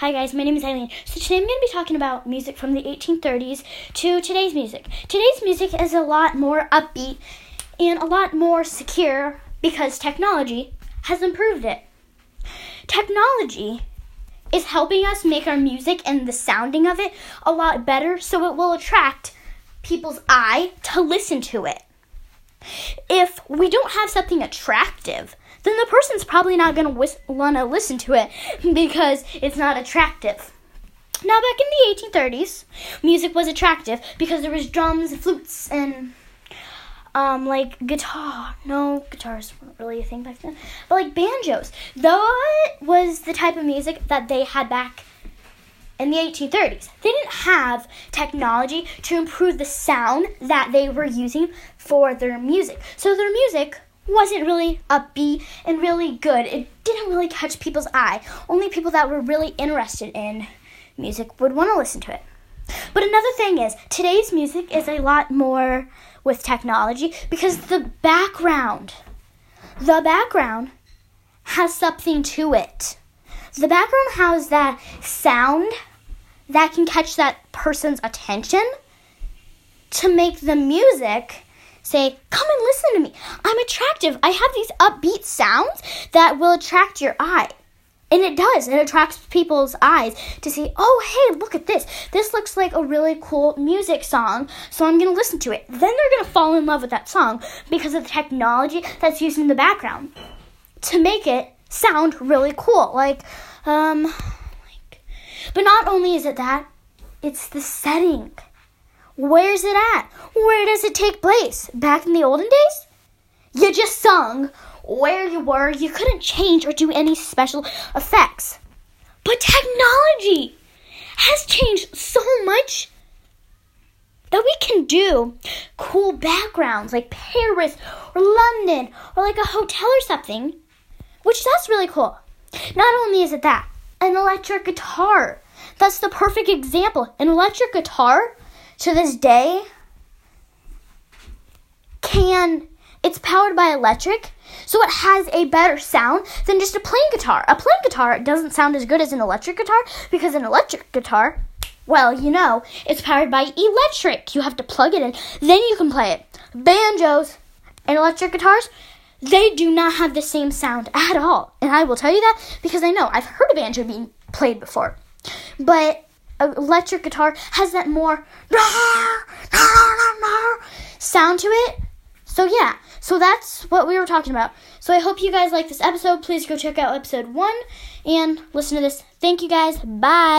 Hi guys, my name is Eileen. So today I'm going to be talking about music from the 1830s to today's music. Today's music is a lot more upbeat and a lot more secure because technology has improved it. Technology is helping us make our music and the sounding of it a lot better so it will attract people's eye to listen to it. If we don't have something attractive, then the person's probably not going to wis- want to listen to it because it's not attractive. Now, back in the 1830s, music was attractive because there was drums, and flutes, and um, like guitar. No, guitars weren't really a thing back then, but like banjos. That was the type of music that they had back in the 1830s. They didn't have technology to improve the sound that they were using for their music. So their music wasn't really upbeat and really good. It didn't really catch people's eye. Only people that were really interested in music would want to listen to it. But another thing is, today's music is a lot more with technology because the background, the background has something to it. The background has that sound that can catch that person's attention to make the music say, Come and listen to me. I'm attractive. I have these upbeat sounds that will attract your eye. And it does. It attracts people's eyes to see, oh, hey, look at this. This looks like a really cool music song, so I'm going to listen to it. Then they're going to fall in love with that song because of the technology that's used in the background to make it sound really cool. Like, um, like, but not only is it that, it's the setting. Where's it at? Where does it take place? Back in the olden days? You just sung where you were. You couldn't change or do any special effects. But technology has changed so much that we can do cool backgrounds like Paris or London or like a hotel or something, which that's really cool. Not only is it that, an electric guitar. That's the perfect example. An electric guitar to this day can it's powered by electric so it has a better sound than just a plain guitar. A plain guitar doesn't sound as good as an electric guitar because an electric guitar well you know it's powered by electric. You have to plug it in then you can play it. Banjos and electric guitars they do not have the same sound at all. And i will tell you that because i know i've heard a banjo being played before. But electric guitar has that more sound to it. So yeah, so that's what we were talking about. So I hope you guys like this episode. Please go check out episode one and listen to this. Thank you guys. Bye.